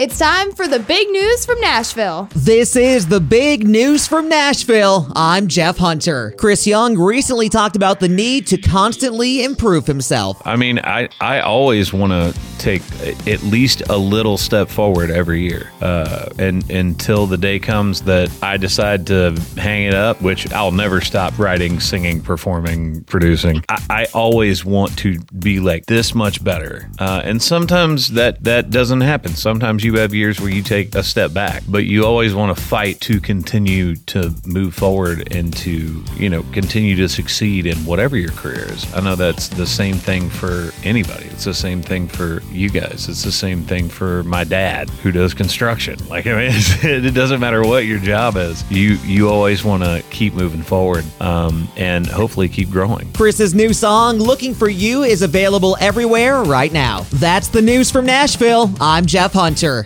It's time for the big news from Nashville. This is the big news from Nashville. I'm Jeff Hunter. Chris Young recently talked about the need to constantly improve himself. I mean, I, I always want to take at least a little step forward every year. Uh, and until the day comes that I decide to hang it up, which I'll never stop writing, singing, performing, producing. I, I always want to be like this much better. Uh, and sometimes that, that doesn't happen. Sometimes you have years where you take a step back, but you always want to fight to continue to move forward and to, you know, continue to succeed in whatever your career is. I know that's the same thing for anybody. It's the same thing for you guys. It's the same thing for my dad who does construction. Like, I mean, it doesn't matter what your job is. You, you always want to keep moving forward um, and hopefully keep growing. Chris's new song, Looking for You, is available everywhere right now. That's the news from Nashville. I'm Jeff Hunter.